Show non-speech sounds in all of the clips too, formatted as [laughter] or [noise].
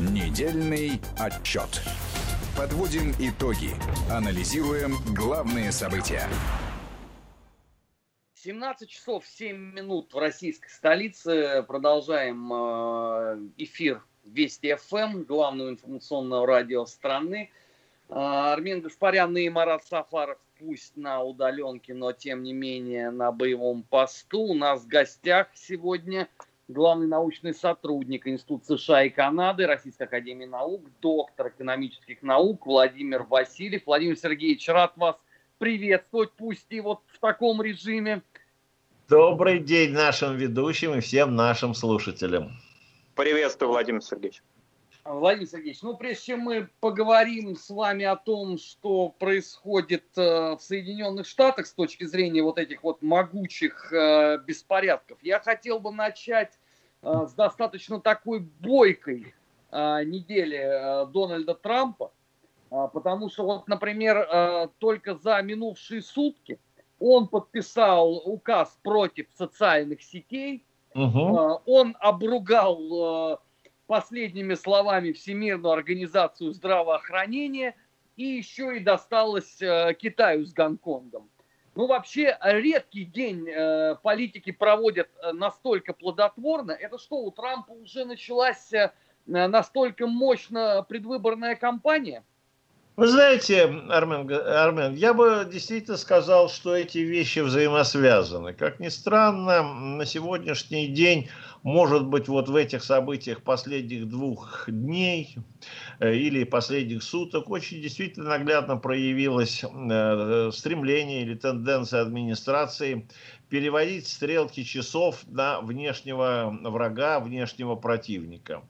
Недельный отчет. Подводим итоги. Анализируем главные события. 17 часов 7 минут в российской столице. Продолжаем э, эфир Вести ФМ, главного информационного радио страны. Э, Армен Гаспарян и Марат Сафаров пусть на удаленке, но тем не менее на боевом посту. У нас в гостях сегодня главный научный сотрудник Института США и Канады, Российской Академии Наук, доктор экономических наук Владимир Васильев. Владимир Сергеевич, рад вас приветствовать, пусть и вот в таком режиме. Добрый день нашим ведущим и всем нашим слушателям. Приветствую, Владимир Сергеевич. Владимир Сергеевич, ну прежде чем мы поговорим с вами о том, что происходит э, в Соединенных Штатах с точки зрения вот этих вот могучих э, беспорядков, я хотел бы начать с достаточно такой бойкой недели Дональда Трампа, потому что вот, например, только за минувшие сутки он подписал указ против социальных сетей, угу. он обругал последними словами Всемирную организацию здравоохранения и еще и досталось э, Китаю с Гонконгом. Ну, вообще, редкий день э, политики проводят э, настолько плодотворно. Это что, у Трампа уже началась э, настолько мощно предвыборная кампания? Вы знаете, Армен, Армен, я бы действительно сказал, что эти вещи взаимосвязаны. Как ни странно, на сегодняшний день может быть, вот в этих событиях последних двух дней э, или последних суток очень действительно наглядно проявилось э, стремление или тенденция администрации переводить стрелки часов на внешнего врага, внешнего противника.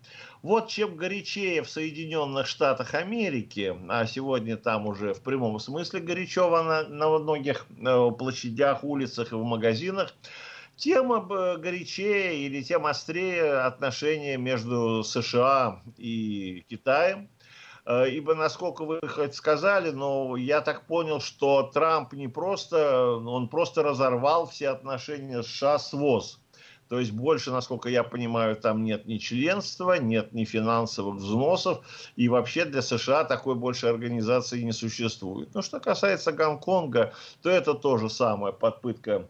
Вот чем горячее в Соединенных Штатах Америки, а сегодня там уже в прямом смысле горячо на, на многих э, площадях, улицах и в магазинах, тем горячее или тем острее отношения между США и Китаем. Э, ибо, насколько вы хоть сказали, но я так понял, что Трамп не просто, он просто разорвал все отношения США с ВОЗ. То есть больше, насколько я понимаю, там нет ни членства, нет ни финансовых взносов. И вообще для США такой больше организации не существует. Но что касается Гонконга, то это то же самое, подпытка Э,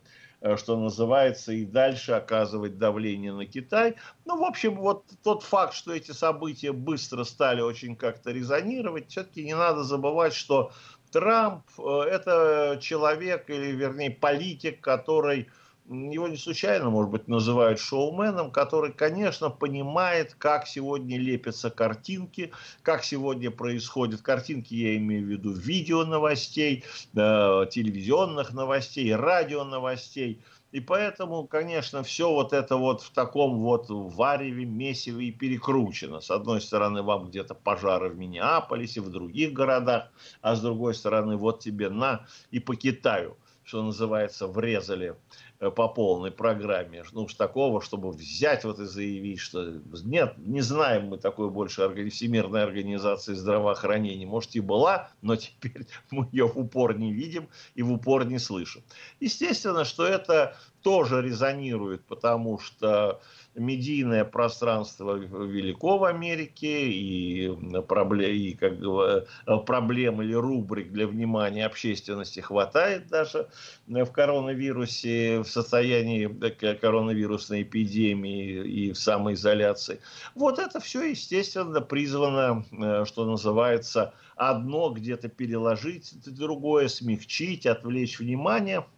что называется, и дальше оказывать давление на Китай. Ну, в общем, вот тот факт, что эти события быстро стали очень как-то резонировать, все-таки не надо забывать, что Трамп э, – это человек, или вернее политик, который его не случайно, может быть, называют шоуменом, который, конечно, понимает, как сегодня лепятся картинки, как сегодня происходят картинки, я имею в виду видео новостей, э, телевизионных новостей, радио новостей. И поэтому, конечно, все вот это вот в таком вот вареве, месиве и перекручено. С одной стороны, вам где-то пожары в Миннеаполисе, в других городах, а с другой стороны, вот тебе на и по Китаю, что называется, врезали по полной программе. Ну уж такого, чтобы взять вот и заявить, что нет, не знаем мы такой больше Всемирной организации здравоохранения. Может и была, но теперь [laughs] мы ее в упор не видим и в упор не слышим. Естественно, что это тоже резонирует, потому что медийное пространство велико в Америке, и, и как, проблем или рубрик для внимания общественности хватает даже в коронавирусе, состоянии коронавирусной эпидемии и в самоизоляции. Вот это все, естественно, призвано, э, что называется, одно где-то переложить, другое смягчить, отвлечь внимание –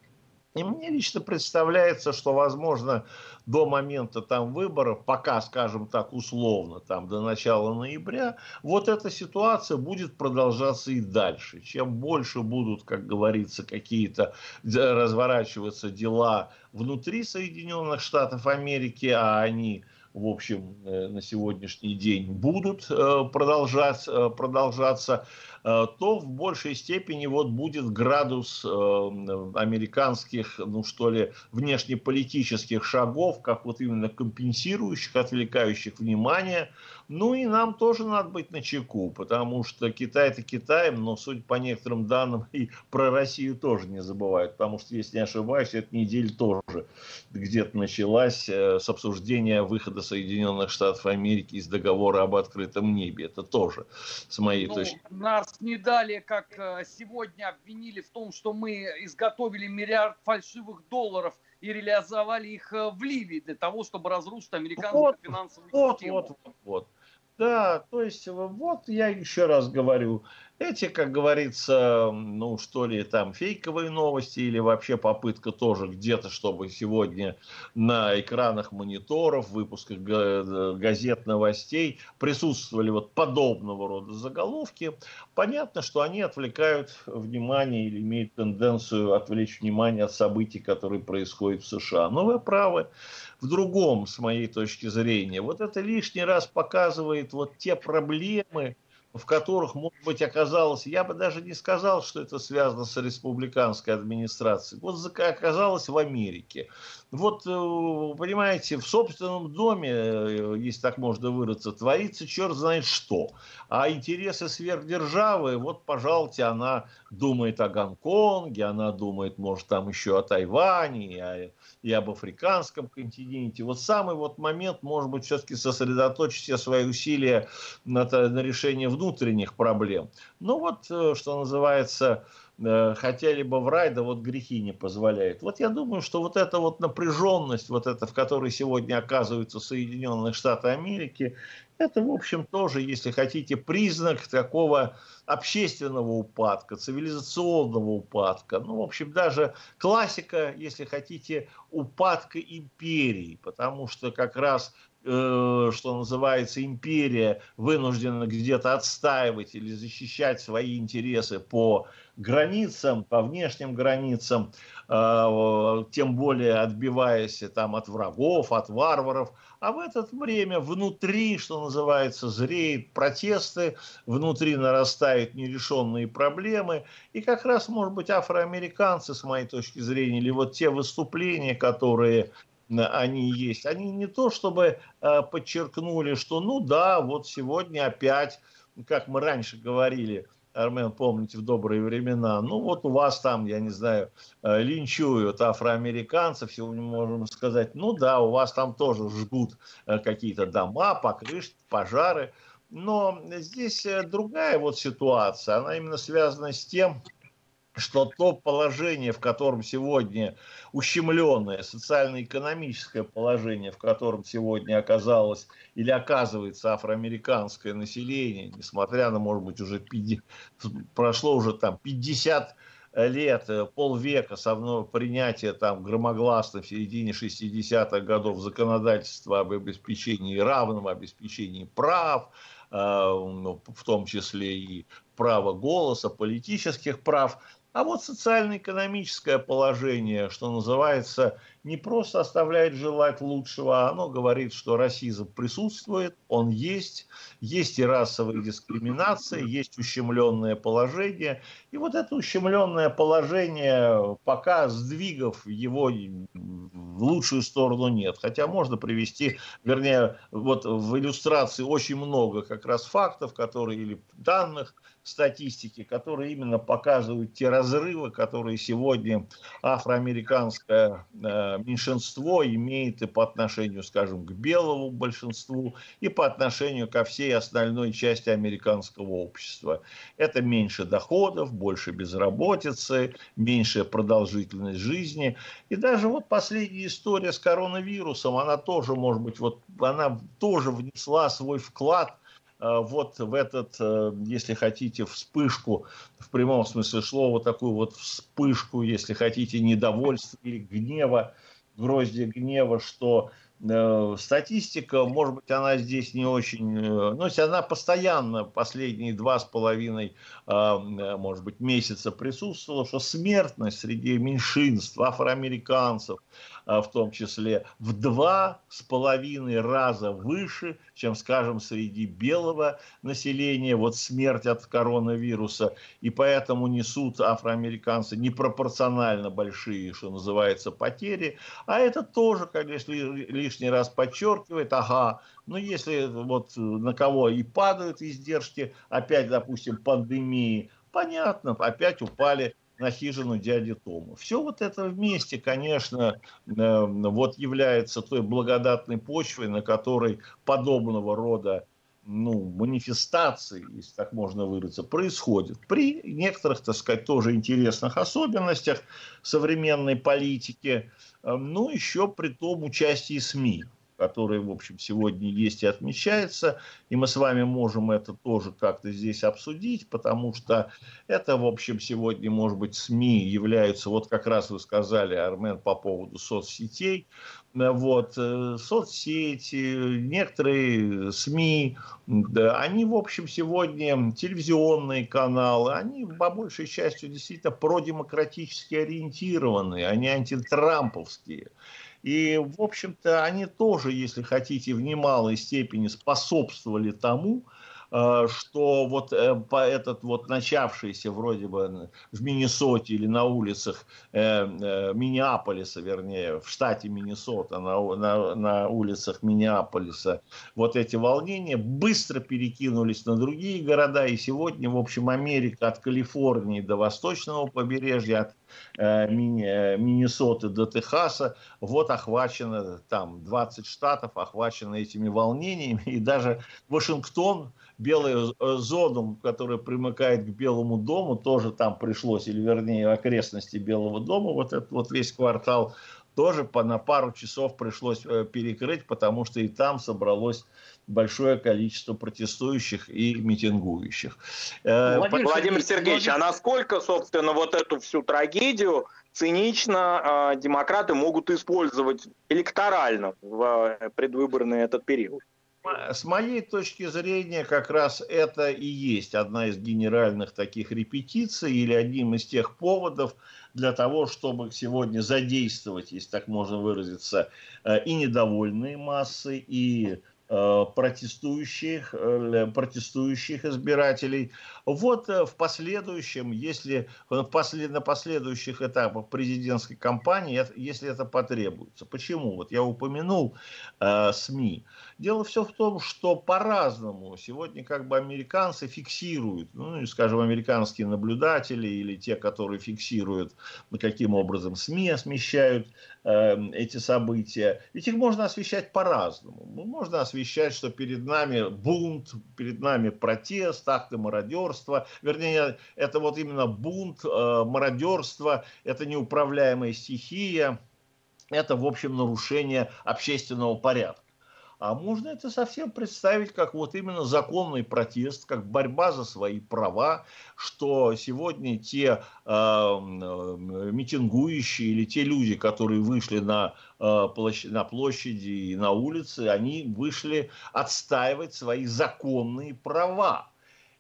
и мне лично представляется, что, возможно, до момента там выборов, пока, скажем так, условно, там до начала ноября, вот эта ситуация будет продолжаться и дальше. Чем больше будут, как говорится, какие-то разворачиваться дела внутри Соединенных Штатов Америки, а они в общем, э, на сегодняшний день будут э, продолжать, э, продолжаться, то в большей степени вот будет градус американских, ну что ли, внешнеполитических шагов, как вот именно компенсирующих, отвлекающих внимание ну и нам тоже надо быть на чеку, потому что Китай это Китаем, но судя по некоторым данным [laughs] и про Россию тоже не забывают, потому что, если не ошибаюсь, эта неделя тоже где-то началась э, с обсуждения выхода Соединенных Штатов Америки из договора об открытом небе. Это тоже, с моей ну, точки Нас не дали, как э, сегодня обвинили в том, что мы изготовили миллиард фальшивых долларов и реализовали их э, в Ливии для того, чтобы разрушить американскую вот, финансовую вот, систему. Вот, вот, вот. Да, то есть вот я еще раз говорю, эти, как говорится, ну что ли, там фейковые новости или вообще попытка тоже где-то, чтобы сегодня на экранах мониторов, выпусках газет, новостей присутствовали вот подобного рода заголовки, понятно, что они отвлекают внимание или имеют тенденцию отвлечь внимание от событий, которые происходят в США. Но вы правы в другом, с моей точки зрения. Вот это лишний раз показывает вот те проблемы, в которых, может быть, оказалось, я бы даже не сказал, что это связано с республиканской администрацией, вот оказалось в Америке. Вот, э, понимаете, в собственном доме, э, если так можно выразиться, творится черт знает что. А интересы сверхдержавы, вот, пожалуйте, она думает о Гонконге, она думает, может, там еще о Тайване, и об африканском континенте. Вот самый вот момент, может быть, все-таки сосредоточить все свои усилия на, на решение внутренних проблем. Ну вот, э, что называется, хотели бы врать, да вот грехи не позволяют. Вот я думаю, что вот эта вот напряженность, вот эта, в которой сегодня оказываются Соединенные Штаты Америки, это, в общем, тоже, если хотите, признак такого общественного упадка, цивилизационного упадка. Ну, в общем, даже классика, если хотите, упадка империи, потому что как раз э, что называется, империя вынуждена где-то отстаивать или защищать свои интересы по границам, по внешним границам, э, тем более отбиваясь там от врагов, от варваров, а в это время внутри, что называется, зреют протесты, внутри нарастают нерешенные проблемы. И как раз, может быть, афроамериканцы, с моей точки зрения, или вот те выступления, которые они есть, они не то чтобы э, подчеркнули, что ну да, вот сегодня опять, как мы раньше говорили, Армен, помните, в добрые времена, ну вот у вас там, я не знаю, э, линчуют афроамериканцев, сегодня можем сказать, ну да, у вас там тоже жгут э, какие-то дома, покрышки, пожары, но здесь другая вот ситуация, она именно связана с тем, что то положение, в котором сегодня ущемленное социально-экономическое положение, в котором сегодня оказалось или оказывается афроамериканское население, несмотря на, может быть, уже 50, прошло уже там 50 лет, э, полвека со мной принятия там громогласно в середине 60-х годов законодательства об обеспечении равном обеспечении прав, э, ну, в том числе и права голоса, политических прав, а вот социально-экономическое положение, что называется, не просто оставляет желать лучшего, а оно говорит, что расизм присутствует, он есть, есть и расовая дискриминация, есть ущемленное положение. И вот это ущемленное положение, пока сдвигов его в лучшую сторону нет. Хотя можно привести, вернее, вот в иллюстрации очень много как раз фактов, которые или данных, статистики, которые именно показывают те разрывы, которые сегодня афроамериканское э, меньшинство имеет и по отношению, скажем, к белому большинству, и по отношению ко всей остальной части американского общества. Это меньше доходов, больше безработицы, меньшая продолжительность жизни. И даже вот последняя история с коронавирусом, она тоже, может быть, вот она тоже внесла свой вклад вот в этот, э, если хотите, вспышку, в прямом смысле слова, такую вот вспышку, если хотите, недовольства или гнева, гроздья гнева, что э, статистика, может быть, она здесь не очень, ну, если она постоянно последние два с половиной, может быть, месяца присутствовала, что смертность среди меньшинств, афроамериканцев, а, в том числе, в два с половиной раза выше, чем, скажем, среди белого населения, вот смерть от коронавируса, и поэтому несут афроамериканцы непропорционально большие, что называется, потери, а это тоже, конечно, лишний раз подчеркивает, ага, но если вот на кого и падают издержки, опять, допустим, пандемии, понятно, опять упали на хижину дяди Тома. Все вот это вместе, конечно, э, вот является той благодатной почвой, на которой подобного рода ну, манифестации, если так можно выразиться, происходит при некоторых, так сказать, тоже интересных особенностях современной политики, э, ну, еще при том участии СМИ который, в общем, сегодня есть и отмечается. И мы с вами можем это тоже как-то здесь обсудить, потому что это, в общем, сегодня, может быть, СМИ являются, вот как раз вы сказали, Армен, по поводу соцсетей, вот, э, соцсети, некоторые СМИ, да, они, в общем, сегодня телевизионные каналы, они по большей части действительно продемократически ориентированные, они антитрамповские. И, в общем-то, они тоже, если хотите, в немалой степени способствовали тому, что вот э, по этот вот начавшийся вроде бы в Миннесоте или на улицах э, Миннеаполиса, вернее, в штате Миннесота, на, на, на улицах Миннеаполиса, вот эти волнения быстро перекинулись на другие города, и сегодня, в общем, Америка от Калифорнии до восточного побережья, от Миннесоты до Техаса, вот охвачено там 20 штатов, охвачено этими волнениями, и даже Вашингтон, белую э, зону, которая примыкает к Белому дому, тоже там пришлось, или вернее окрестности Белого дома, вот этот вот весь квартал тоже по, на пару часов пришлось э, перекрыть, потому что и там собралось большое количество протестующих и митингующих. Э, Владимир, Владимир Сергеевич, а насколько, собственно, вот эту всю трагедию цинично э, демократы могут использовать электорально в предвыборный этот период? С моей точки зрения, как раз это и есть одна из генеральных таких репетиций или одним из тех поводов для того, чтобы сегодня задействовать, если так можно выразиться, э, и недовольные массы, и Э, протестующих, э, протестующих избирателей. Вот в последующем, если на последующих этапах президентской кампании, если это потребуется. Почему? Вот я упомянул СМИ. Дело все в том, что по-разному сегодня как бы американцы фиксируют, ну, скажем, американские наблюдатели или те, которые фиксируют, каким образом СМИ смещают Эм, эти события. Ведь их можно освещать по-разному. Можно освещать, что перед нами бунт, перед нами протест, акты мародерства. Вернее, это вот именно бунт, э, мародерство, это неуправляемая стихия, это, в общем, нарушение общественного порядка. А можно это совсем представить как вот именно законный протест, как борьба за свои права, что сегодня те э, митингующие или те люди, которые вышли на, э, площадь, на площади и на улицы, они вышли отстаивать свои законные права.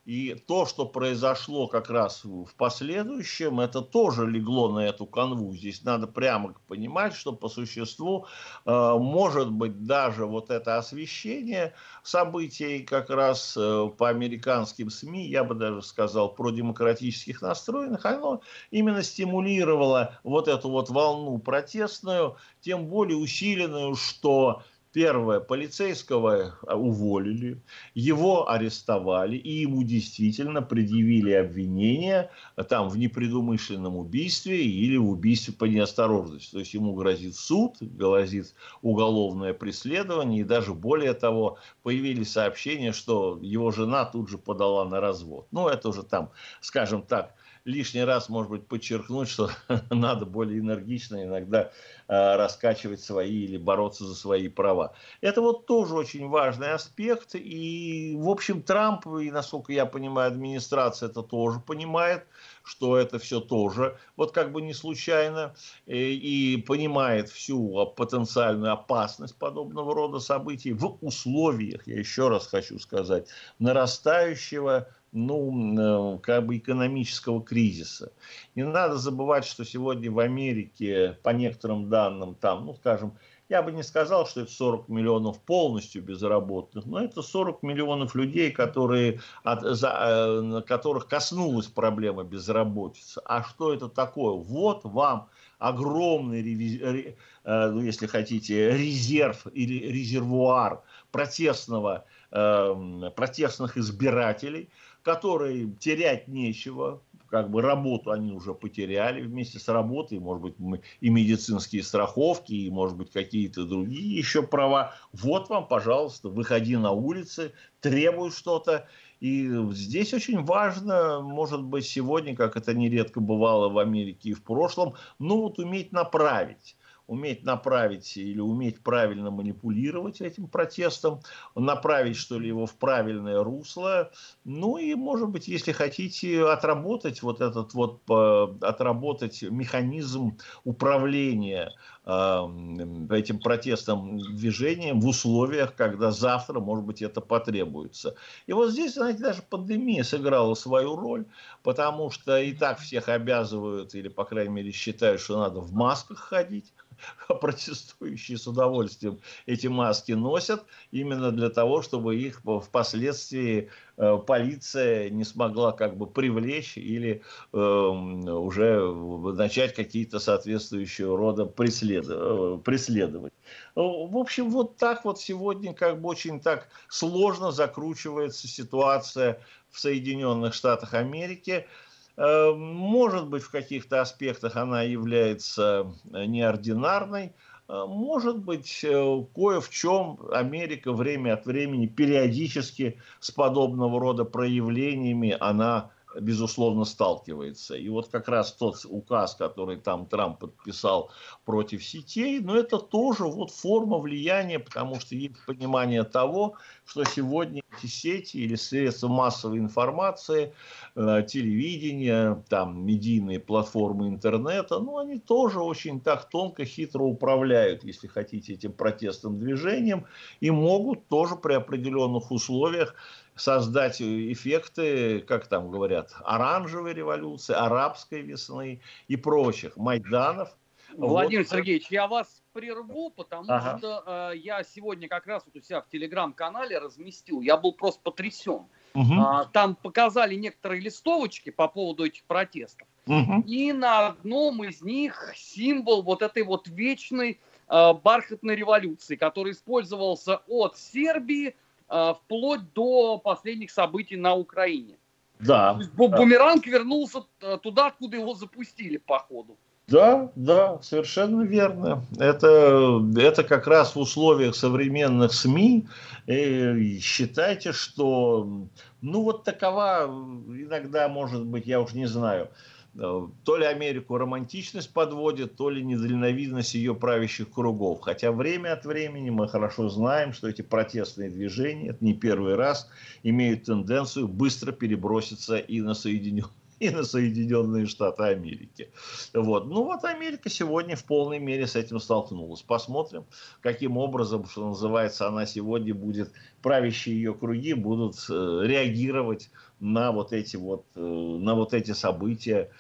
И то, что произошло как раз в последующем, это тоже легло на эту канву. Здесь надо прямо понимать, что по существу э, может быть даже вот это освещение событий как раз э, по американским СМИ, я бы даже сказал, про демократических настроенных, оно именно стимулировало вот эту вот волну протестную, тем более усиленную, что Первое, полицейского уволили, его арестовали, и ему действительно предъявили обвинение там, в непредумышленном убийстве или в убийстве по неосторожности. То есть ему грозит суд, грозит уголовное преследование, и даже более того, появились сообщения, что его жена тут же подала на развод. Ну, это уже там, скажем так, лишний раз, может быть, подчеркнуть, что [laughs] надо более энергично иногда э, раскачивать свои или бороться за свои права. Это вот тоже очень важный аспект. И, в общем, Трамп, и, насколько я понимаю, администрация это тоже понимает, что это все тоже вот как бы не случайно э, и понимает всю потенциальную опасность подобного рода событий в условиях, я еще раз хочу сказать, нарастающего ну, э, как бы экономического кризиса. Не надо забывать, что сегодня в Америке, по некоторым данным, там, ну, скажем, я бы не сказал, что это 40 миллионов полностью безработных, но это 40 миллионов людей, которые, от, за, э, которых коснулась проблема безработицы. А что это такое? Вот вам огромный, э, ну, если хотите, резерв или резервуар протестного, протестных избирателей – которой терять нечего, как бы работу они уже потеряли вместе с работой, может быть, и медицинские страховки, и, может быть, какие-то другие еще права. Вот вам, пожалуйста, выходи на улицы, требуй что-то. И здесь очень важно, может быть, сегодня, как это нередко бывало в Америке и в прошлом, ну вот уметь направить уметь направить или уметь правильно манипулировать этим протестом, направить, что ли, его в правильное русло, ну и, может быть, если хотите, отработать вот этот вот, отработать механизм управления этим протестным движением в условиях, когда завтра, может быть, это потребуется. И вот здесь, знаете, даже пандемия сыграла свою роль, потому что и так всех обязывают, или, по крайней мере, считают, что надо в масках ходить, [laughs] протестующие с удовольствием эти маски носят, именно для того, чтобы их впоследствии э, полиция не смогла как бы привлечь или э, уже начать какие-то соответствующие рода. Э, преследовать. В общем, вот так вот сегодня как бы очень так сложно закручивается ситуация в Соединенных Штатах Америки. Э, может быть, в каких-то аспектах она является э, неординарной, э, может быть, кое в чем Америка время от времени периодически с подобного рода проявлениями она безусловно, сталкивается. И вот как раз тот указ, который там Трамп подписал против сетей, но это тоже вот форма влияния, потому что есть понимание того, что сегодня эти сети или средства массовой информации, э, телевидение, там, медийные платформы интернета, ну, они тоже очень так тонко, хитро управляют, если хотите, этим протестным движением и могут тоже при определенных условиях создать эффекты, как там говорят, оранжевой революции, арабской весны и прочих, Майданов. Владимир вот. Сергеевич, я вас прерву, потому ага. что э, я сегодня как раз вот у себя в телеграм-канале разместил, я был просто потрясен. Угу. А, там показали некоторые листовочки по поводу этих протестов. Угу. И на одном из них символ вот этой вот вечной э, бархатной революции, который использовался от Сербии вплоть до последних событий на Украине. Да. Бумеранг вернулся э, туда, откуда его запустили, по ходу. Да, да, совершенно верно. Это, это как раз в условиях современных СМИ. И считайте, что ну вот такова иногда, может быть, я уж не знаю, Э, то ли Америку романтичность подводит, то ли недальновидность ее правящих кругов. Хотя время от времени мы хорошо знаем, что эти протестные движения, это не первый раз, имеют тенденцию быстро переброситься и на Соединенные [laughs] и на Соединенные Штаты Америки. Вот. Ну вот Америка сегодня в полной мере с этим столкнулась. Посмотрим, каким образом, что называется, она сегодня будет, правящие ее круги будут э, реагировать на вот эти вот, э, на вот эти события,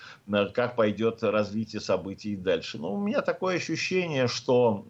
как пойдет развитие событий дальше. Но у меня такое ощущение, что,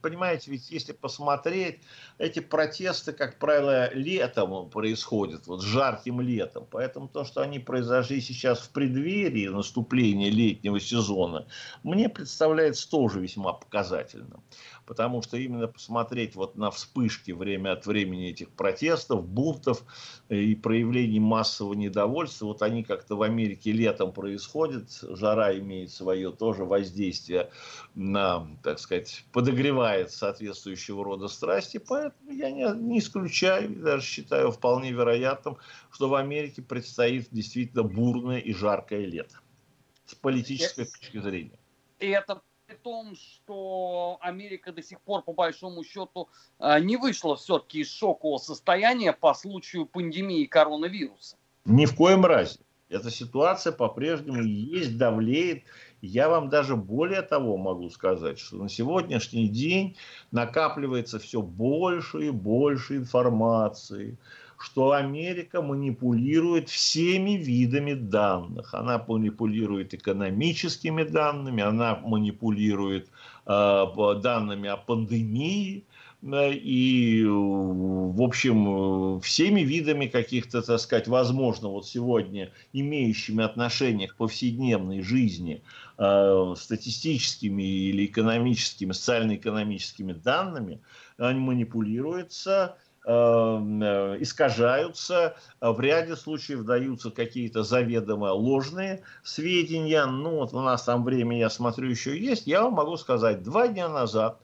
понимаете, ведь если посмотреть, эти протесты, как правило, летом происходят, вот жарким летом. Поэтому то, что они произошли сейчас в преддверии наступления летнего сезона, мне представляется тоже весьма показательным потому что именно посмотреть вот на вспышки время от времени этих протестов, бунтов и проявлений массового недовольства, вот они как-то в Америке летом происходят, жара имеет свое тоже воздействие на, так сказать, подогревает соответствующего рода страсти, поэтому я не, не исключаю, даже считаю вполне вероятным, что в Америке предстоит действительно бурное и жаркое лето с политической точки зрения. И это при том, что Америка до сих пор, по большому счету, э, не вышла все-таки из шокового состояния по случаю пандемии коронавируса. Ни в коем разе. Эта ситуация по-прежнему есть, давлеет. Я вам даже более того могу сказать, что на сегодняшний день накапливается все больше и больше информации что Америка манипулирует всеми видами данных. Она манипулирует экономическими данными, она манипулирует э, данными о пандемии, и, в общем, всеми видами каких-то, так сказать, возможно, вот сегодня имеющими отношение к повседневной жизни э, статистическими или экономическими, социально-экономическими данными, они манипулируются искажаются, в ряде случаев даются какие-то заведомо ложные сведения. Ну, вот у нас там время, я смотрю, еще есть. Я вам могу сказать, два дня назад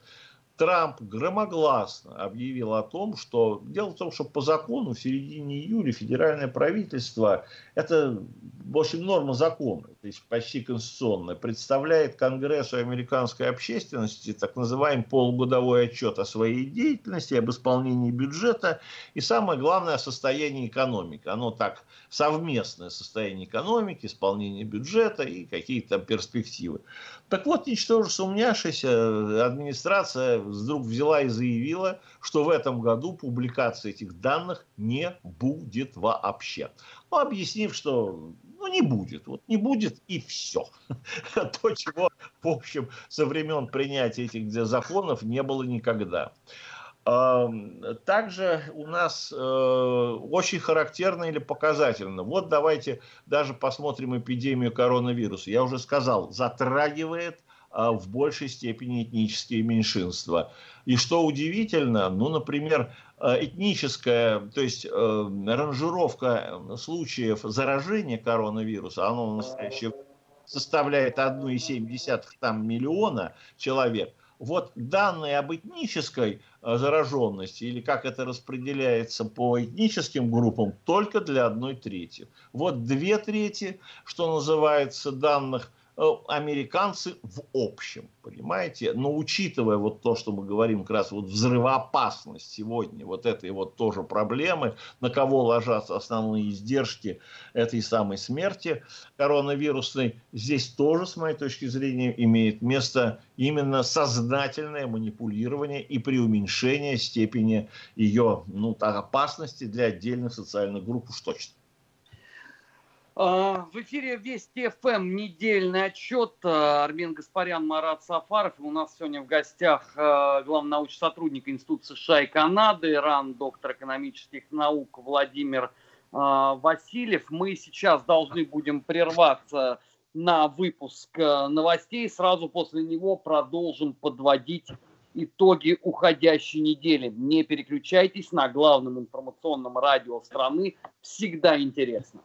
Трамп громогласно объявил о том, что дело в том, что по закону в середине июля федеральное правительство, это в общем норма закона, то есть почти конституционная, представляет Конгрессу американской общественности так называемый полугодовой отчет о своей деятельности, об исполнении бюджета и самое главное о состоянии экономики. Оно так совместное состояние экономики, исполнение бюджета и какие-то перспективы. Так вот, ничтоже сумняшаяся администрация вдруг взяла и заявила, что в этом году публикации этих данных не будет вообще. Ну, объяснив, что ну, не будет. Вот не будет и все. [laughs] То, чего, в общем, со времен принятия этих законов не было никогда. Также у нас э, очень характерно или показательно. Вот давайте даже посмотрим эпидемию коронавируса. Я уже сказал, затрагивает а, в большей степени этнические меньшинства. И что удивительно, ну, например, э, этническая, то есть э, ранжировка случаев заражения коронавируса, оно в настоящее составляет 1,7 там, миллиона человек – вот данные об этнической э, зараженности или как это распределяется по этническим группам только для одной трети. Вот две трети, что называется, данных американцы в общем, понимаете? Но учитывая вот то, что мы говорим, как раз вот взрывоопасность сегодня, вот этой вот тоже проблемы, на кого ложатся основные издержки этой самой смерти коронавирусной, здесь тоже, с моей точки зрения, имеет место именно сознательное манипулирование и преуменьшение степени ее ну, опасности для отдельных социальных групп уж точно. А, в эфире Вести ФМ недельный отчет. А, Армен Гаспарян, Марат Сафаров. У нас сегодня в гостях а, главный научный сотрудник Института США и Канады, РАН, доктор экономических наук Владимир Васильев. Мы сейчас должны будем прерваться на выпуск новостей. Сразу после него продолжим подводить итоги уходящей недели. Не переключайтесь на главном информационном радио страны. Всегда интересно.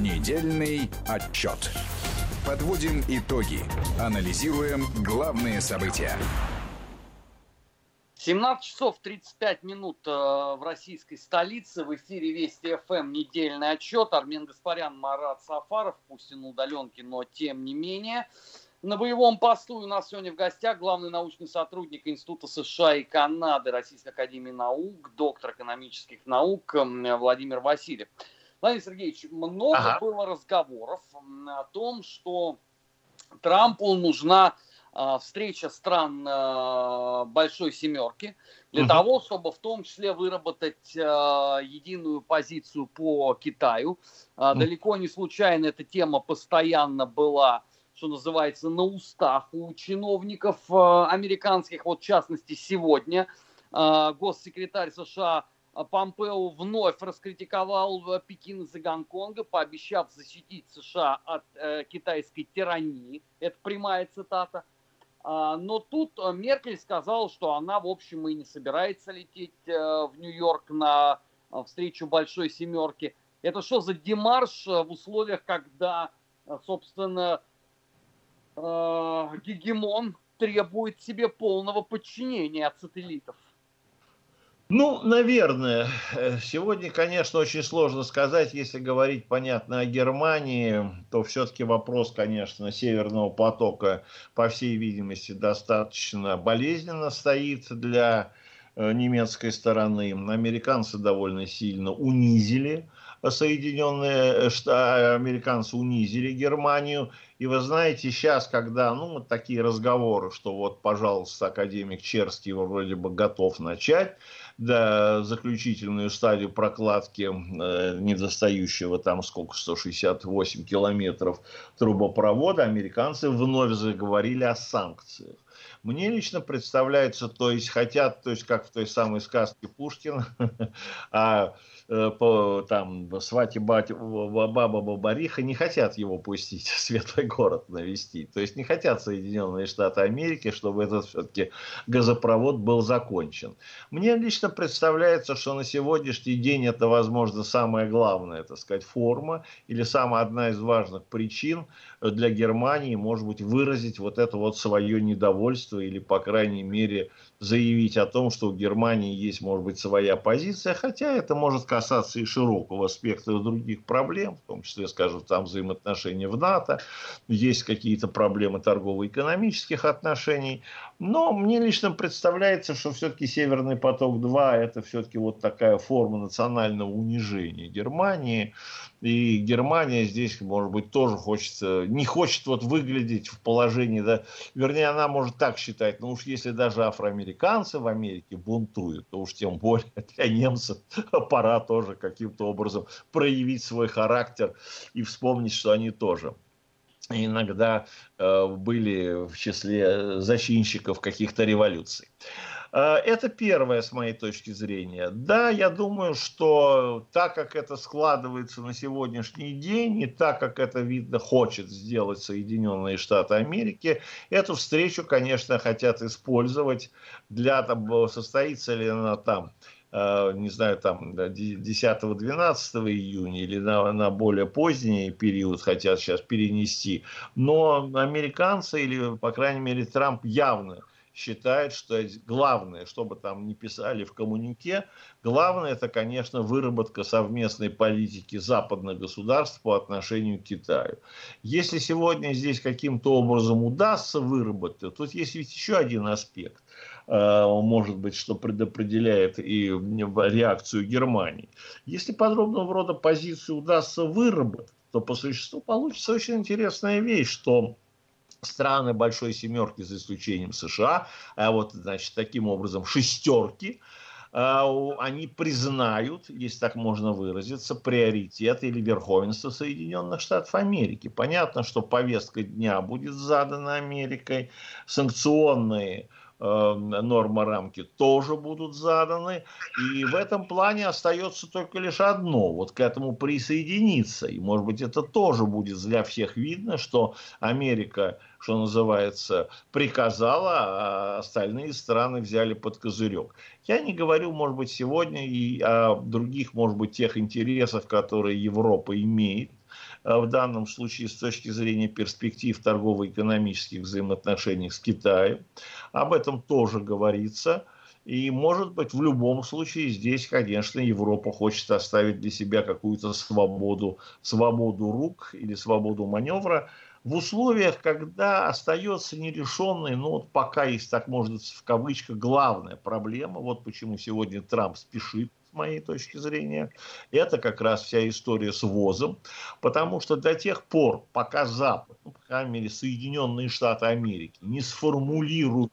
Недельный отчет. Подводим итоги. Анализируем главные события. 17 часов 35 минут э, в российской столице. В эфире Вести ФМ недельный отчет. Армен Гаспарян, Марат Сафаров, пусть и на удаленке, но тем не менее. На боевом посту у нас сегодня в гостях главный научный сотрудник Института США и Канады Российской Академии Наук, доктор экономических наук Владимир Васильев. Владимир Сергеевич, много ага. было разговоров о том, что Трампу нужна э, встреча стран э, Большой Семерки для угу. того, чтобы в том числе выработать э, единую позицию по Китаю. Угу. Далеко не случайно эта тема постоянно была что называется, на устах у чиновников американских. Вот в частности сегодня госсекретарь США а Помпео вновь раскритиковал э, Пекин из-за Гонконга, пообещав защитить США от э, китайской тирании. Это прямая цитата. А, но тут э, Меркель сказала, что она, в общем, и не собирается лететь э, в Нью-Йорк на э, встречу Большой Семерки. Это что за демарш в условиях, когда, собственно, э, гегемон требует себе полного подчинения от сателлитов? Ну, наверное. Э, сегодня, конечно, очень сложно сказать. Если говорить, понятно, о Германии, то все-таки вопрос, конечно, Северного потока, по всей видимости, достаточно болезненно стоит для э, немецкой стороны. Американцы довольно сильно унизили Соединенные Штаты, американцы унизили Германию. И вы знаете, сейчас, когда, ну, вот такие разговоры, что вот, пожалуйста, академик Черский вроде бы готов начать, да, заключительную стадию прокладки э, недостающего там сколько, 168 километров трубопровода, американцы вновь заговорили о санкциях. Мне лично представляется, то есть хотят, то есть как в той самой сказке Пушкина, [laughs] а по, там, свати батя, баба Бабариха не хотят его пустить в Светлый город навести. То есть не хотят Соединенные Штаты Америки, чтобы этот все-таки газопровод был закончен. Мне лично представляется, что на сегодняшний день это, возможно, самое главное, так сказать, форма или самая одна из важных причин для Германии, может быть, выразить вот это вот свое недовольство или, по крайней мере, заявить о том, что у Германии есть, может быть, своя позиция, хотя это может касаться и широкого спектра других проблем, в том числе, скажем, там взаимоотношения в НАТО, есть какие-то проблемы торгово-экономических отношений, но мне лично представляется, что все-таки Северный поток-2 это все-таки вот такая форма национального унижения Германии, и Германия здесь, может быть, тоже хочется, не хочет вот выглядеть в положении, да, вернее, она может так считать, ну уж если даже афроамериканцы в Америке бунтуют, то уж тем более [laughs] для немцев пора тоже каким-то образом проявить свой характер и вспомнить, что они тоже иногда э, были в числе зачинщиков каких-то революций. Э, это первое с моей точки зрения. Да, я думаю, что так как это складывается на сегодняшний день, и так как это, видно, хочет сделать Соединенные Штаты Америки, эту встречу, конечно, хотят использовать для того, состоится ли она там э, не знаю, там 10-12 июня или на, на более поздний период хотят сейчас перенести. Но американцы или, по крайней мере, Трамп явно считает, что главное, что бы там ни писали в коммунике, главное это, конечно, выработка совместной политики западных государств по отношению к Китаю. Если сегодня здесь каким-то образом удастся выработать, тут есть ведь еще один аспект э, может быть, что предопределяет и реакцию Германии. Если подробного рода позицию удастся выработать, то по существу получится очень интересная вещь, что страны Большой Семерки, за исключением США, а вот, значит, таким образом шестерки, а, они признают, если так можно выразиться, приоритет или верховенство Соединенных Штатов Америки. Понятно, что повестка дня будет задана Америкой, санкционные э, нормы рамки тоже будут заданы. И в этом плане остается только лишь одно, вот к этому присоединиться. И может быть это тоже будет для всех видно, что Америка что называется, приказала, а остальные страны взяли под козырек. Я не говорю, может быть, сегодня и о других, может быть, тех интересах, которые Европа имеет а в данном случае с точки зрения перспектив торгово-экономических взаимоотношений с Китаем. Об этом тоже говорится. И, может быть, в любом случае здесь, конечно, Европа хочет оставить для себя какую-то свободу, свободу рук или свободу маневра, в условиях, когда остается нерешенной, ну вот пока есть, так можно в кавычках, главная проблема, вот почему сегодня Трамп спешит, с моей точки зрения, это как раз вся история с ВОЗом, потому что до тех пор, пока Запад, ну, по крайней мере, Соединенные Штаты Америки не сформулируют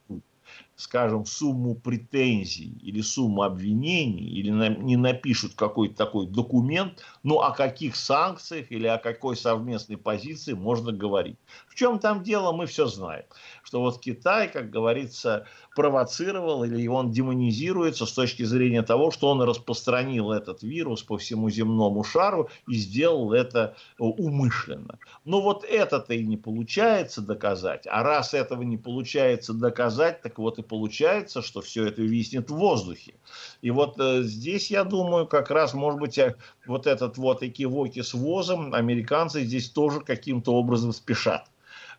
скажем, сумму претензий или сумму обвинений, или не напишут какой-то такой документ, ну о каких санкциях или о какой совместной позиции можно говорить. В чем там дело, мы все знаем. Что вот Китай, как говорится, провоцировал или он демонизируется с точки зрения того, что он распространил этот вирус по всему земному шару и сделал это умышленно. Но вот это-то и не получается доказать. А раз этого не получается доказать, так вот и получается, что все это виснет в воздухе. И вот э, здесь, я думаю, как раз, может быть, э, вот этот вот экивоки с ВОЗом, американцы здесь тоже каким-то образом спешат.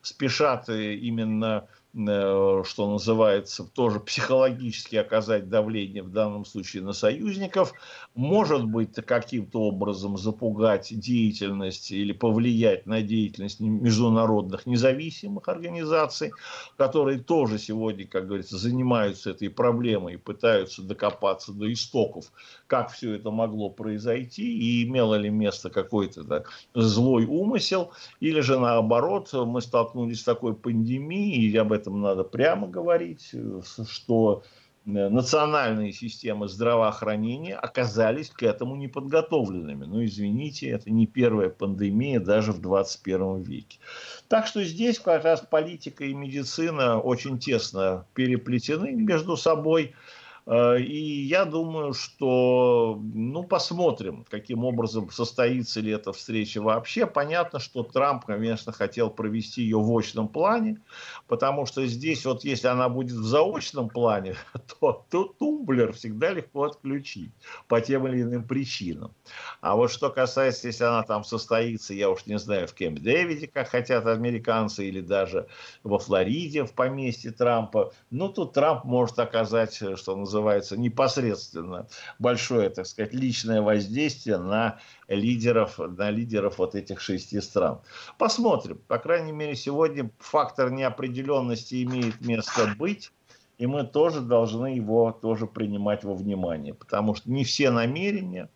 Спешат э, именно что называется, тоже психологически оказать давление в данном случае на союзников, может быть каким-то образом запугать деятельность или повлиять на деятельность международных независимых организаций, которые тоже сегодня, как говорится, занимаются этой проблемой и пытаются докопаться до истоков, как все это могло произойти и имело ли место какой-то да, злой умысел, или же наоборот мы столкнулись с такой пандемией, и об этом этом надо прямо говорить, что национальные системы здравоохранения оказались к этому неподготовленными. Ну, извините, это не первая пандемия даже в 21 веке. Так что здесь как раз политика и медицина очень тесно переплетены между собой. Э, и я думаю, что, ну, посмотрим, каким образом состоится ли эта встреча вообще. Понятно, что Трамп, конечно, хотел провести ее в очном плане, потому что здесь вот если она будет в заочном плане, [laughs] то, то тумблер всегда легко отключить по тем или иным причинам. А вот что касается, если она там состоится, я уж не знаю, в Кемп-Дэвиде, как хотят американцы, или даже во Флориде, в поместье Трампа, ну, тут Трамп может оказать, что называется, называется, непосредственно большое, так сказать, личное воздействие на лидеров, на лидеров вот этих шести стран. Посмотрим. По крайней мере, сегодня фактор неопределенности имеет место быть. И мы тоже должны его тоже принимать во внимание, потому что не все намерения,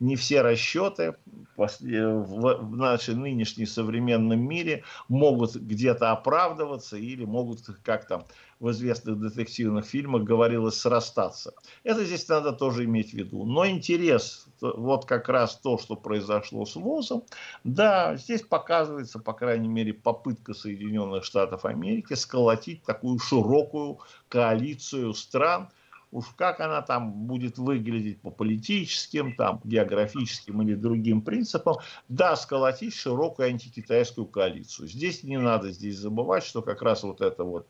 не все расчеты в нашей нынешней современном мире могут где-то оправдываться или могут, как там в известных детективных фильмах говорилось, срастаться. Это здесь надо тоже иметь в виду. Но интерес, вот как раз то, что произошло с ВОЗом, да, здесь показывается, по крайней мере, попытка Соединенных Штатов Америки сколотить такую широкую коалицию стран, уж как она там будет выглядеть по политическим, там, географическим или другим принципам, да, сколотить широкую антикитайскую коалицию. Здесь не надо здесь забывать, что как раз вот это вот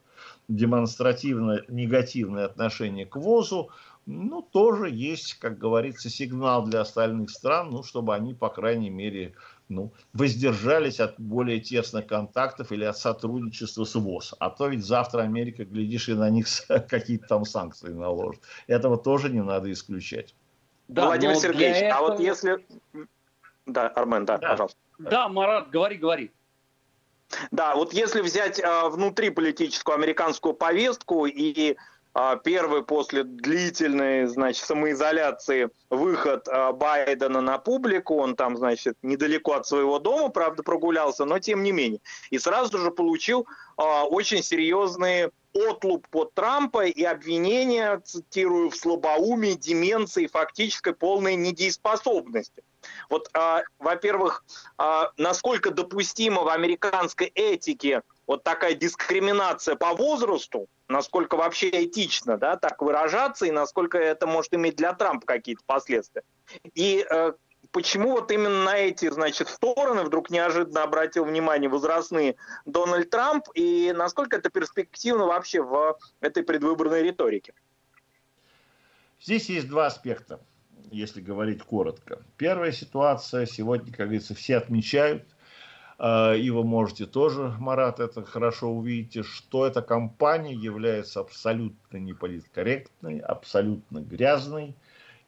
демонстративно негативное отношение к ВОЗу, ну, тоже есть, как говорится, сигнал для остальных стран, ну, чтобы они, по крайней мере, ну, воздержались от более тесных контактов или от сотрудничества с ВОЗ. А то ведь завтра Америка, глядишь, и на них [laughs] какие-то там санкции наложит. Этого тоже не надо исключать. Да, Владимир Сергеевич, этого... а вот если... Да, Армен, да, да, пожалуйста. Да, Марат, говори, говори. Да, вот если взять э, внутриполитическую американскую повестку и э, первый после длительной, значит, самоизоляции выход э, Байдена на публику, он там, значит, недалеко от своего дома, правда, прогулялся, но тем не менее. И сразу же получил э, очень серьезные отлуп под Трампа и обвинения, цитирую, в слабоумии, деменции, фактической полной недееспособности. Вот, а, во-первых, а, насколько допустимо в американской этике вот такая дискриминация по возрасту, насколько вообще этично, да, так выражаться, и насколько это может иметь для Трампа какие-то последствия. И э, почему вот именно на эти, значит, стороны вдруг неожиданно обратил внимание возрастные Дональд Трамп, и насколько это перспективно вообще в этой предвыборной риторике? Здесь есть два аспекта если говорить коротко. Первая ситуация, сегодня, как говорится, все отмечают, э, и вы можете тоже, Марат, это хорошо увидите, что эта компания является абсолютно неполиткорректной, абсолютно грязной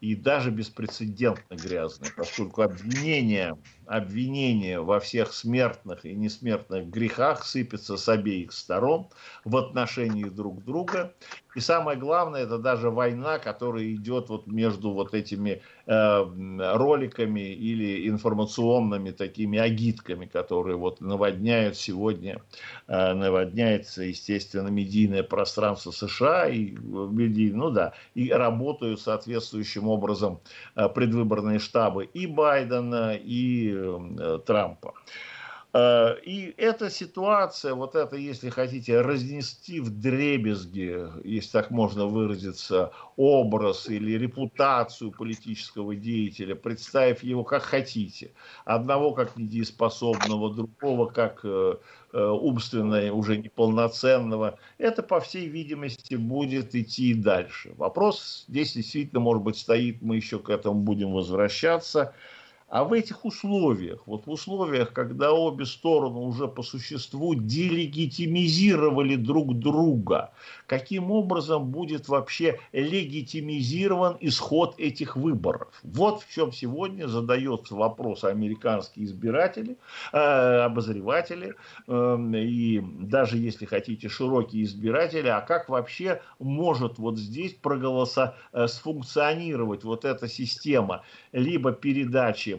и даже беспрецедентно грязной, поскольку обвинения обвинения во всех смертных и несмертных грехах сыпятся с обеих сторон в отношении друг друга. И самое главное, это даже война, которая идет вот между вот этими э, роликами или информационными такими агитками, которые вот наводняют сегодня, э, наводняется, естественно, медийное пространство США и медий, ну да, и работают соответствующим образом э, предвыборные штабы и Байдена, и Э, Трампа. Э, и эта ситуация, вот это, если хотите, разнести в дребезги, если так можно выразиться, образ или репутацию политического деятеля, представив его как хотите. Одного как недееспособного, другого как э, умственно уже неполноценного. Это, по всей видимости, будет идти дальше. Вопрос здесь действительно, может быть, стоит, мы еще к этому будем возвращаться – а в этих условиях, вот в условиях, когда обе стороны уже по существу делегитимизировали друг друга, каким образом будет вообще легитимизирован исход этих выборов? Вот в чем сегодня задается вопрос американские избиратели, э, обозреватели э, и даже, если хотите, широкие избиратели, а как вообще может вот здесь проголоса, э, сфункционировать вот эта система либо передачи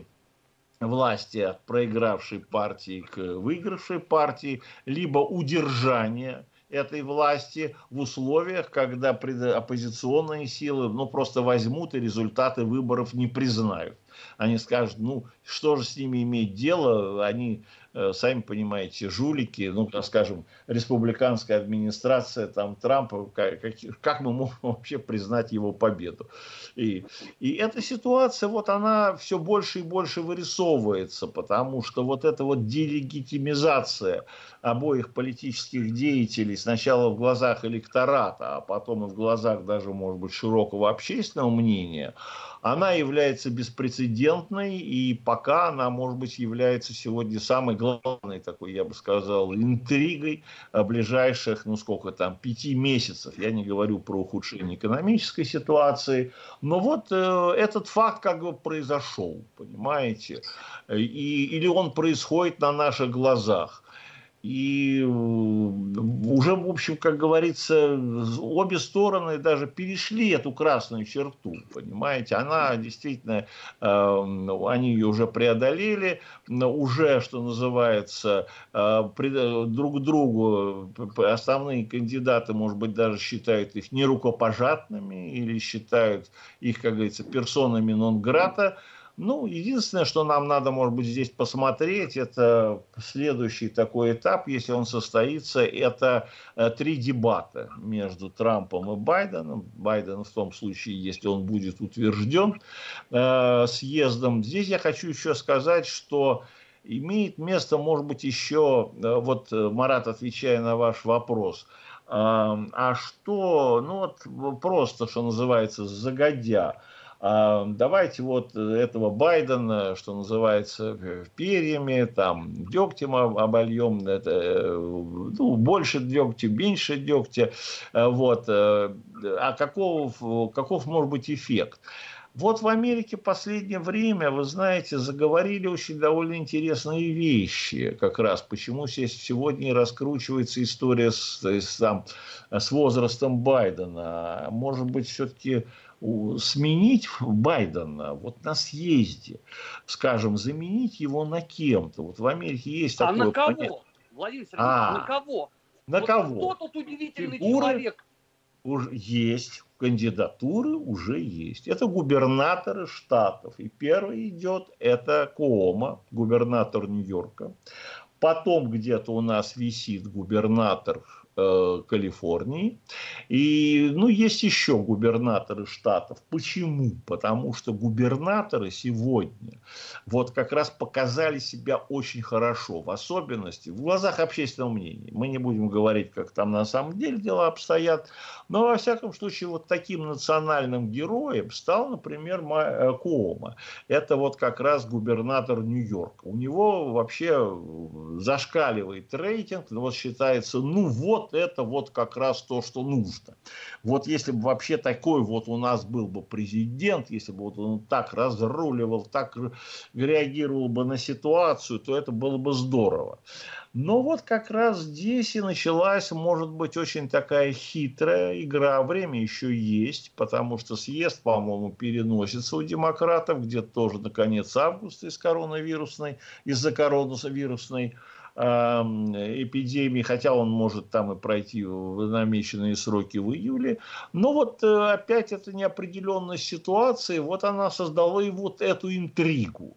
власти от проигравшей партии к выигравшей партии, либо удержание этой власти в условиях, когда оппозиционные силы ну, просто возьмут и результаты выборов не признают. Они скажут, ну, что же с ними иметь дело, они Э, сами понимаете, жулики, ну, скажем, республиканская администрация там Трампа, как, как мы можем вообще признать его победу? И, и эта ситуация, вот она все больше и больше вырисовывается, потому что вот эта вот делегитимизация обоих политических деятелей сначала в глазах электората, а потом и в глазах даже, может быть, широкого общественного мнения – она является беспрецедентной, и пока она, может быть, является сегодня самой главной такой, я бы сказал, интригой ближайших, ну сколько там, пяти месяцев. Я не говорю про ухудшение экономической ситуации, но вот э, этот факт как бы произошел, понимаете, и, или он происходит на наших глазах. И э, уже, в общем, как говорится, обе стороны даже перешли эту красную черту, понимаете? Она действительно, э, они ее уже преодолели, уже, что называется, э, друг другу, основные кандидаты, может быть, даже считают их нерукопожатными или считают их, как говорится, персонами нон-грата, ну, единственное, что нам надо, может быть, здесь посмотреть, это следующий такой этап, если он состоится, это э, три дебата между Трампом и Байденом. Байден в том случае, если он будет утвержден э, съездом. Здесь я хочу еще сказать, что имеет место, может быть, еще, э, вот, э, Марат, отвечая на ваш вопрос, э, а что, ну вот просто, что называется, загодя, давайте вот этого Байдена, что называется, перьями, там, дегтем обольем, это, э, ну, больше дегтя, меньше дегтя, э, вот, э, а каков, каков может быть эффект? Вот в Америке последнее время, вы знаете, заговорили очень довольно интересные вещи, как раз почему сегодня раскручивается история с, с, там, с возрастом Байдена. Может быть, все-таки сменить Байдена вот на съезде, скажем, заменить его на кем-то. Вот в Америке есть а такое на кого? Понятие. Владимир Сергеевич, а, на кого? На вот кого? Кто тут удивительный Фигуры человек? Уже есть, кандидатуры уже есть. Это губернаторы штатов. И первый идет, это Коома, губернатор Нью-Йорка. Потом где-то у нас висит губернатор Э, Калифорнии. И, ну, есть еще губернаторы штатов. Почему? Потому что губернаторы сегодня вот как раз показали себя очень хорошо, в особенности в глазах общественного мнения. Мы не будем говорить, как там на самом деле дела обстоят, но, во всяком случае, вот таким национальным героем стал, например, э, Коома. Это вот как раз губернатор Нью-Йорка. У него вообще зашкаливает рейтинг, вот считается, ну вот, вот это вот как раз то, что нужно. Вот если бы вообще такой вот у нас был бы президент, если бы вот он так разруливал, так реагировал бы на ситуацию, то это было бы здорово. Но вот как раз здесь и началась, может быть, очень такая хитрая игра. Время еще есть, потому что съезд, по-моему, переносится у демократов где-то тоже на конец августа из коронавирусной, из-за коронавирусной эпидемии, хотя он может там и пройти в намеченные сроки в июле. Но вот э, опять эта неопределенность ситуации, вот она создала и вот эту интригу,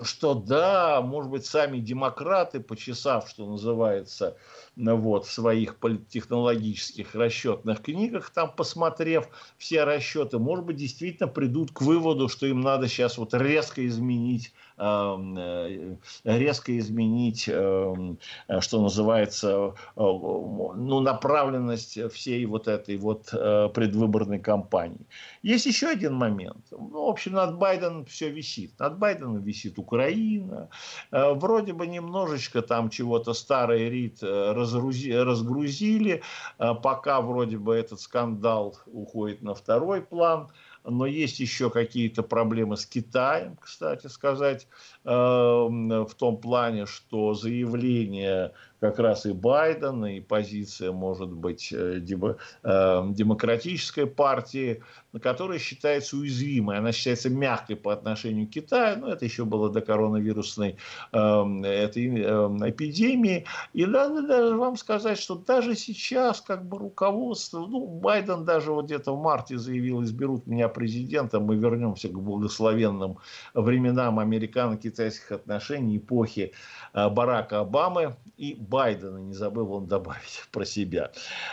что да, может быть, сами демократы, почесав, что называется, вот, в своих политтехнологических расчетных книгах, там посмотрев все расчеты, может быть, действительно придут к выводу, что им надо сейчас вот резко изменить Эм, э, резко изменить, эм, что называется, э, ну, направленность всей вот этой вот э, предвыборной кампании. Есть еще один момент. Ну, в общем, над Байденом все висит. Над Байденом висит Украина. Вроде бы немножечко там чего-то старый рит разгрузили, пока вроде бы этот скандал уходит на второй план но есть еще какие-то проблемы с Китаем, кстати сказать, эм, в том плане, что заявление как раз и Байден, и позиция, может быть, э, демократической партии, которая считается уязвимой. Она считается мягкой по отношению к Китаю, но это еще было до коронавирусной эм, этой эм, эпидемии. И надо даже вам сказать, что даже сейчас как бы руководство, ну, Байден даже вот где-то в марте заявил, изберут меня президентом, мы вернемся к благословенным временам американо-китайских отношений, эпохи э, Барака Обамы и Байдена, не забыл он добавить [laughs] про себя.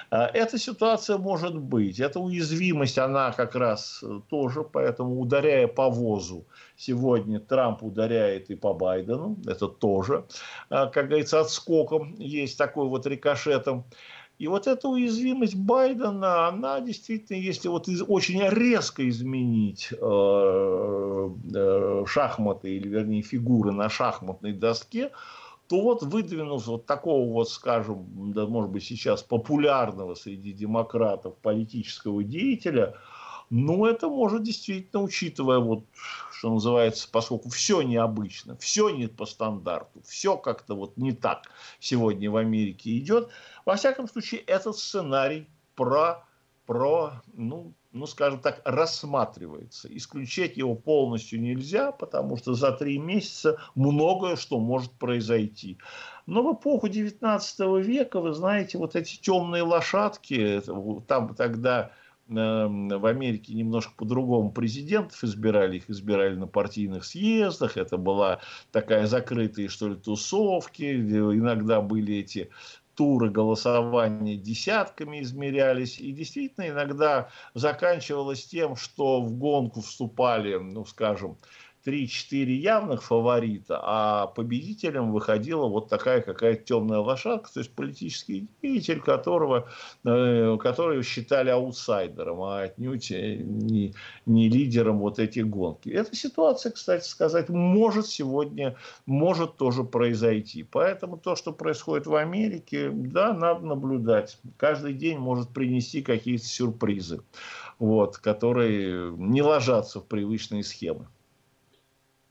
Э, эта ситуация может быть, эта уязвимость, она как раз э, тоже, поэтому ударяя по ВОЗу, сегодня Трамп ударяет и по Байдену, это тоже, как говорится, отскоком есть такой вот рикошетом. И вот эта уязвимость Байдена, она действительно, если вот из, очень резко изменить э, э, шахматы, или вернее фигуры на шахматной доске, то вот выдвинулся вот такого вот, скажем, да, может быть сейчас популярного среди демократов политического деятеля – ну, это может действительно, учитывая, вот, что называется, поскольку все необычно, все не по стандарту, все как-то вот не так сегодня в Америке идет. Во всяком случае, этот сценарий про, про ну, ну, скажем так, рассматривается. Исключать его полностью нельзя, потому что за три месяца многое что может произойти. Но в эпоху 19 века, вы знаете, вот эти темные лошадки, там тогда Эм, в Америке немножко по-другому президентов избирали, их избирали на партийных съездах, это была такая закрытые, что ли, тусовки, иногда были эти туры голосования десятками измерялись, и действительно иногда заканчивалось тем, что в гонку вступали, ну, скажем, 3-4 явных фаворита, а победителем выходила вот такая какая-то темная лошадка, то есть политический деятель, которого, э, которого считали аутсайдером, а отнюдь не, не лидером вот этих гонки. Эта ситуация, кстати сказать, может сегодня, может тоже произойти. Поэтому то, что происходит в Америке, да, надо наблюдать. Каждый день может принести какие-то сюрпризы, вот, которые не ложатся в привычные схемы.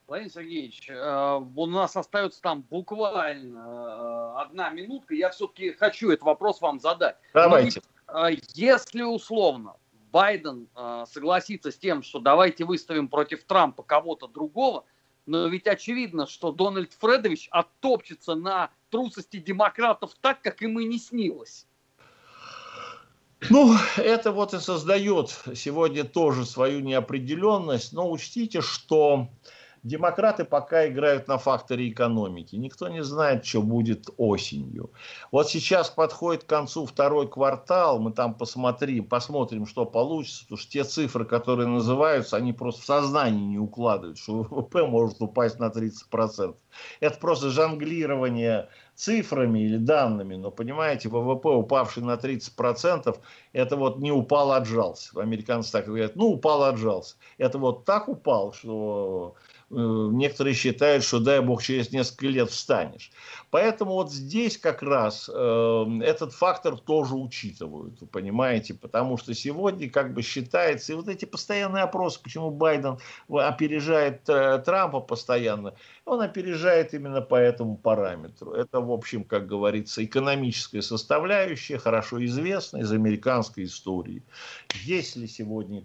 Владимир Сергеевич, э, у нас остается там буквально э, одна минутка. Я все-таки хочу этот вопрос вам задать. Давайте. Но, э, если условно Байден согласится с тем, что давайте выставим против Трампа кого-то другого, но ведь очевидно, что Дональд Фредович оттопчется на трусости демократов так, как им и не снилось. Ну, это вот и создает сегодня тоже свою неопределенность, но учтите, что Демократы пока играют на факторе экономики. Никто не знает, что будет осенью. Вот сейчас подходит к концу второй квартал, мы там посмотрим, посмотрим, что получится, потому что те цифры, которые называются, они просто в сознании не укладывают, что ВВП может упасть на 30%. Это просто жонглирование цифрами или данными, но понимаете, ВВП, упавший на 30%, это вот не упал, отжался. Американцы так говорят, ну упал, отжался. Это вот так упал, что некоторые считают, что дай бог через несколько лет встанешь. Поэтому вот здесь как раз э, этот фактор тоже учитывают, вы понимаете, потому что сегодня как бы считается, и вот эти постоянные опросы, почему Байден опережает э, Трампа постоянно, он опережает именно по этому параметру. Это, в общем, как говорится, экономическая составляющая, хорошо известна из американской истории. Если сегодня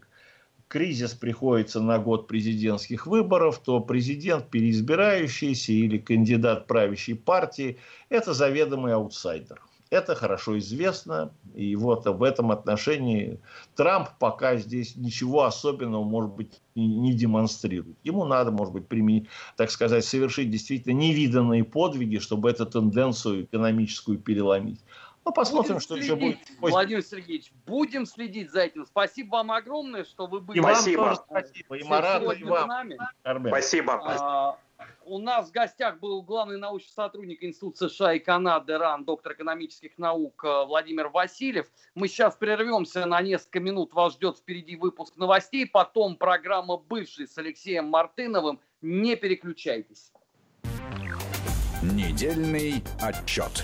кризис приходится на год президентских выборов, то президент, переизбирающийся или кандидат правящей партии, это заведомый аутсайдер. Это хорошо известно, и вот в этом отношении Трамп пока здесь ничего особенного, может быть, не демонстрирует. Ему надо, может быть, применить, так сказать, совершить действительно невиданные подвиги, чтобы эту тенденцию экономическую переломить. Ну, посмотрим, будем что следить, еще будет. Владимир Сергеевич, будем следить за этим. Спасибо вам огромное, что вы были. И спасибо. Вам тоже спасибо. И Марату, и вам. Нами. Спасибо. А, у нас в гостях был главный научный сотрудник Института США и Канады РАН, доктор экономических наук э, Владимир Васильев. Мы сейчас прервемся на несколько минут. Вас ждет впереди выпуск новостей, потом программа «Бывший» с Алексеем Мартыновым. Не переключайтесь. Недельный отчет.